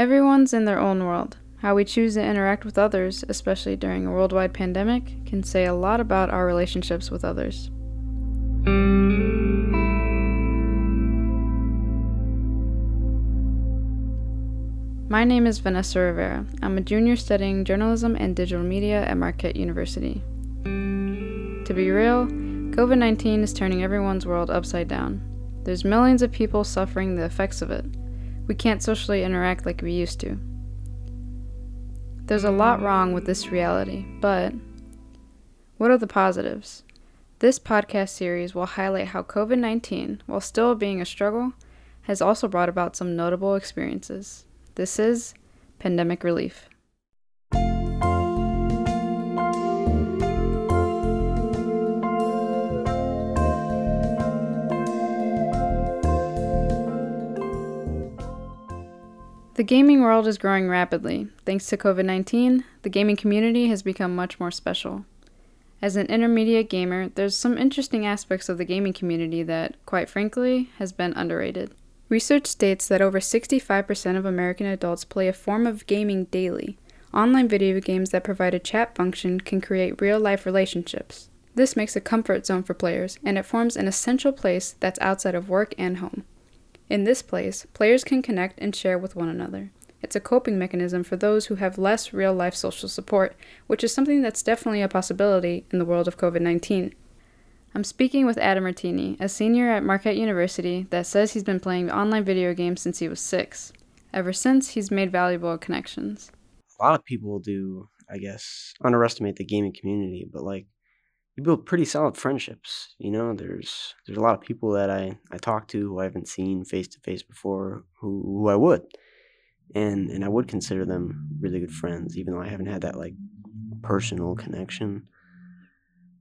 Everyone's in their own world. How we choose to interact with others, especially during a worldwide pandemic, can say a lot about our relationships with others. My name is Vanessa Rivera. I'm a junior studying journalism and digital media at Marquette University. To be real, COVID 19 is turning everyone's world upside down. There's millions of people suffering the effects of it. We can't socially interact like we used to. There's a lot wrong with this reality, but what are the positives? This podcast series will highlight how COVID 19, while still being a struggle, has also brought about some notable experiences. This is Pandemic Relief. The gaming world is growing rapidly. Thanks to COVID 19, the gaming community has become much more special. As an intermediate gamer, there's some interesting aspects of the gaming community that, quite frankly, has been underrated. Research states that over 65% of American adults play a form of gaming daily. Online video games that provide a chat function can create real life relationships. This makes a comfort zone for players, and it forms an essential place that's outside of work and home. In this place, players can connect and share with one another. It's a coping mechanism for those who have less real life social support, which is something that's definitely a possibility in the world of COVID 19. I'm speaking with Adam Martini, a senior at Marquette University that says he's been playing online video games since he was six. Ever since, he's made valuable connections. A lot of people do, I guess, underestimate the gaming community, but like you build pretty solid friendships. You know, there's there's a lot of people that I, I talk to who I haven't seen face to face before who, who I would. And and I would consider them really good friends, even though I haven't had that like personal connection.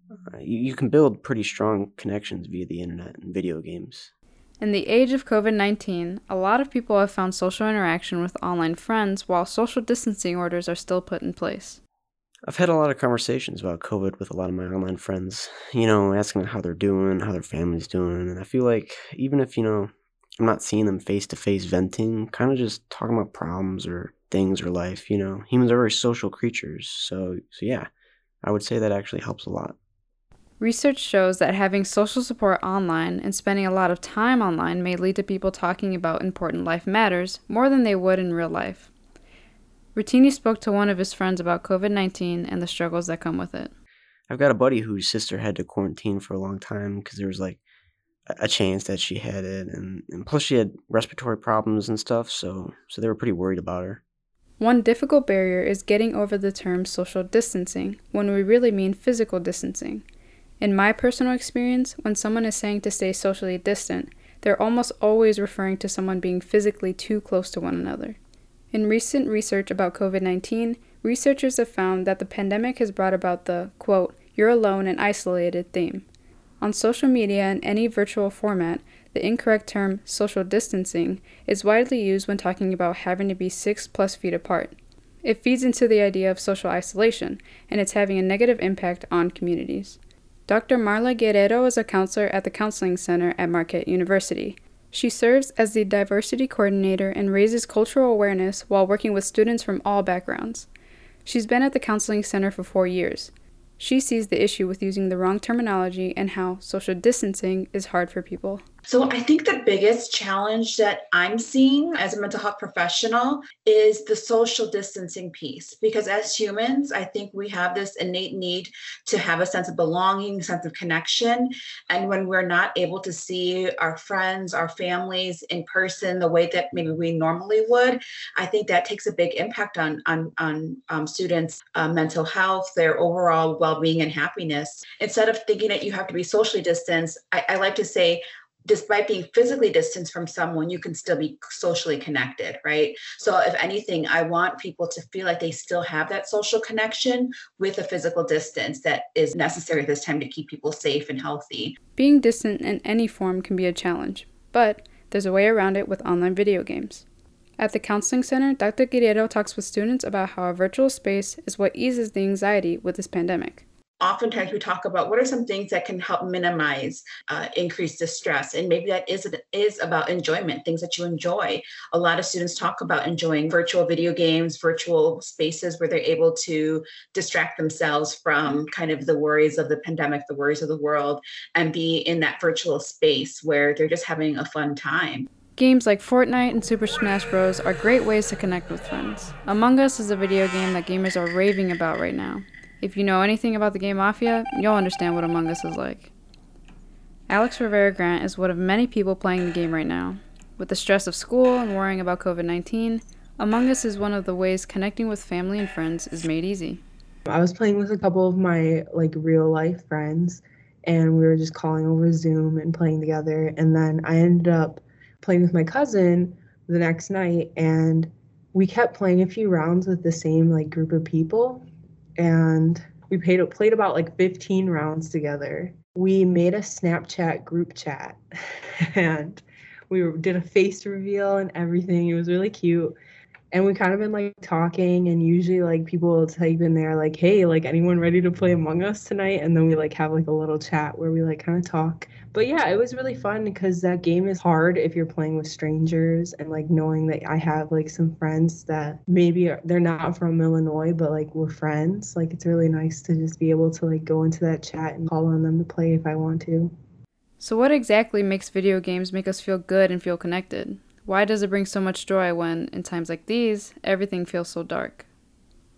Uh, you, you can build pretty strong connections via the internet and video games. In the age of COVID 19, a lot of people have found social interaction with online friends while social distancing orders are still put in place. I've had a lot of conversations about COVID with a lot of my online friends, you know, asking how they're doing, how their family's doing. And I feel like even if, you know, I'm not seeing them face to face venting, kind of just talking about problems or things or life, you know, humans are very social creatures. So, so yeah, I would say that actually helps a lot. Research shows that having social support online and spending a lot of time online may lead to people talking about important life matters more than they would in real life. Martini spoke to one of his friends about COVID 19 and the struggles that come with it. I've got a buddy whose sister had to quarantine for a long time because there was like a chance that she had it, and, and plus she had respiratory problems and stuff, so so they were pretty worried about her. One difficult barrier is getting over the term social distancing when we really mean physical distancing. In my personal experience, when someone is saying to stay socially distant, they're almost always referring to someone being physically too close to one another. In recent research about COVID 19, researchers have found that the pandemic has brought about the, quote, you're alone and isolated theme. On social media and any virtual format, the incorrect term social distancing is widely used when talking about having to be six plus feet apart. It feeds into the idea of social isolation, and it's having a negative impact on communities. Dr. Marla Guerrero is a counselor at the Counseling Center at Marquette University. She serves as the diversity coordinator and raises cultural awareness while working with students from all backgrounds. She's been at the Counseling Center for four years. She sees the issue with using the wrong terminology and how social distancing is hard for people. So, I think the biggest challenge that I'm seeing as a mental health professional is the social distancing piece. Because as humans, I think we have this innate need to have a sense of belonging, sense of connection. And when we're not able to see our friends, our families in person the way that maybe we normally would, I think that takes a big impact on, on, on um, students' uh, mental health, their overall well being and happiness. Instead of thinking that you have to be socially distanced, I, I like to say, despite being physically distanced from someone, you can still be socially connected, right? So, if anything, I want people to feel like they still have that social connection with a physical distance that is necessary this time to keep people safe and healthy. Being distant in any form can be a challenge, but there's a way around it with online video games. At the Counseling Center, Dr. Guerrero talks with students about how a virtual space is what eases the anxiety with this pandemic. Oftentimes we talk about what are some things that can help minimize uh, increase distress and maybe that is is about enjoyment things that you enjoy a lot of students talk about enjoying virtual video games virtual spaces where they're able to distract themselves from kind of the worries of the pandemic the worries of the world and be in that virtual space where they're just having a fun time Games like Fortnite and Super Smash Bros. are great ways to connect with friends. Among Us is a video game that gamers are raving about right now. If you know anything about the game Mafia, you'll understand what Among Us is like. Alex Rivera Grant is one of many people playing the game right now. With the stress of school and worrying about COVID 19, Among Us is one of the ways connecting with family and friends is made easy. I was playing with a couple of my like real life friends and we were just calling over Zoom and playing together and then I ended up playing with my cousin the next night and we kept playing a few rounds with the same like group of people and we played, played about like 15 rounds together. We made a Snapchat group chat and we did a face reveal and everything. It was really cute. And we kind of been like talking, and usually like people will type in there like, "Hey, like anyone ready to play Among Us tonight?" And then we like have like a little chat where we like kind of talk but yeah, it was really fun because that game is hard if you're playing with strangers and like knowing that I have like some friends that maybe are, they're not from Illinois, but like we're friends. Like it's really nice to just be able to like go into that chat and call on them to play if I want to. So, what exactly makes video games make us feel good and feel connected? Why does it bring so much joy when, in times like these, everything feels so dark?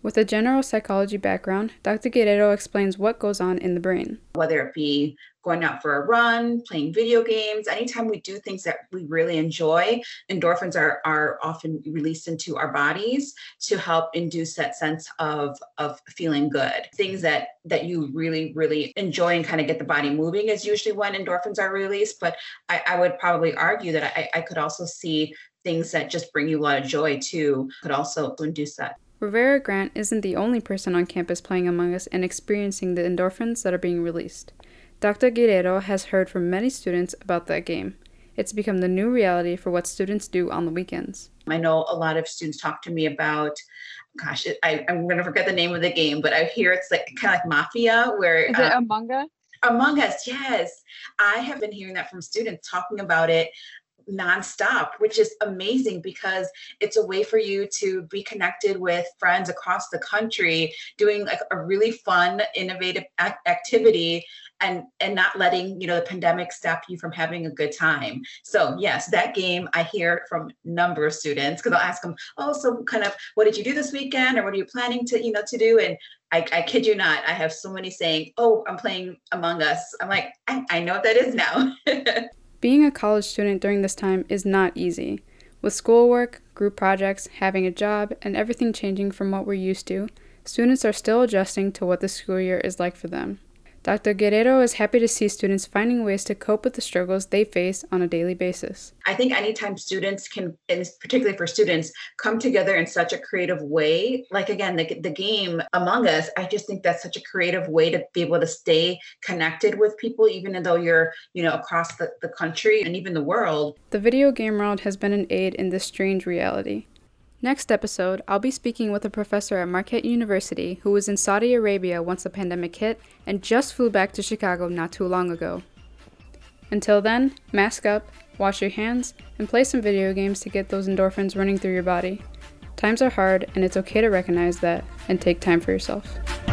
With a general psychology background, Dr. Guerrero explains what goes on in the brain. Whether it be going out for a run, playing video games, anytime we do things that we really enjoy, endorphins are, are often released into our bodies to help induce that sense of, of feeling good. Things that that you really, really enjoy and kind of get the body moving is usually when endorphins are released. But I, I would probably argue that I, I could also see things that just bring you a lot of joy too could also induce that. Rivera Grant isn't the only person on campus playing Among Us and experiencing the endorphins that are being released. Dr. Guerrero has heard from many students about that game. It's become the new reality for what students do on the weekends. I know a lot of students talk to me about, gosh, I, am going to forget the name of the game, but I hear it's like kind of like Mafia, where. Is it uh, Among Us? Among Us, yes. I have been hearing that from students talking about it nonstop, which is amazing because it's a way for you to be connected with friends across the country, doing like a really fun, innovative activity and and not letting you know the pandemic stop you from having a good time. So yes that game i hear from number of students because i'll ask them oh so kind of what did you do this weekend or what are you planning to you know to do? And I, I kid you not i have so many saying oh i'm playing among us. I'm like i, I know what that is now Being a college student during this time is not easy. With schoolwork, group projects, having a job, and everything changing from what we're used to, students are still adjusting to what the school year is like for them. Dr. Guerrero is happy to see students finding ways to cope with the struggles they face on a daily basis. I think anytime students can, and particularly for students, come together in such a creative way, like again, the, the game Among Us, I just think that's such a creative way to be able to stay connected with people, even though you're, you know, across the, the country and even the world. The video game world has been an aid in this strange reality. Next episode, I'll be speaking with a professor at Marquette University who was in Saudi Arabia once the pandemic hit and just flew back to Chicago not too long ago. Until then, mask up, wash your hands, and play some video games to get those endorphins running through your body. Times are hard, and it's okay to recognize that and take time for yourself.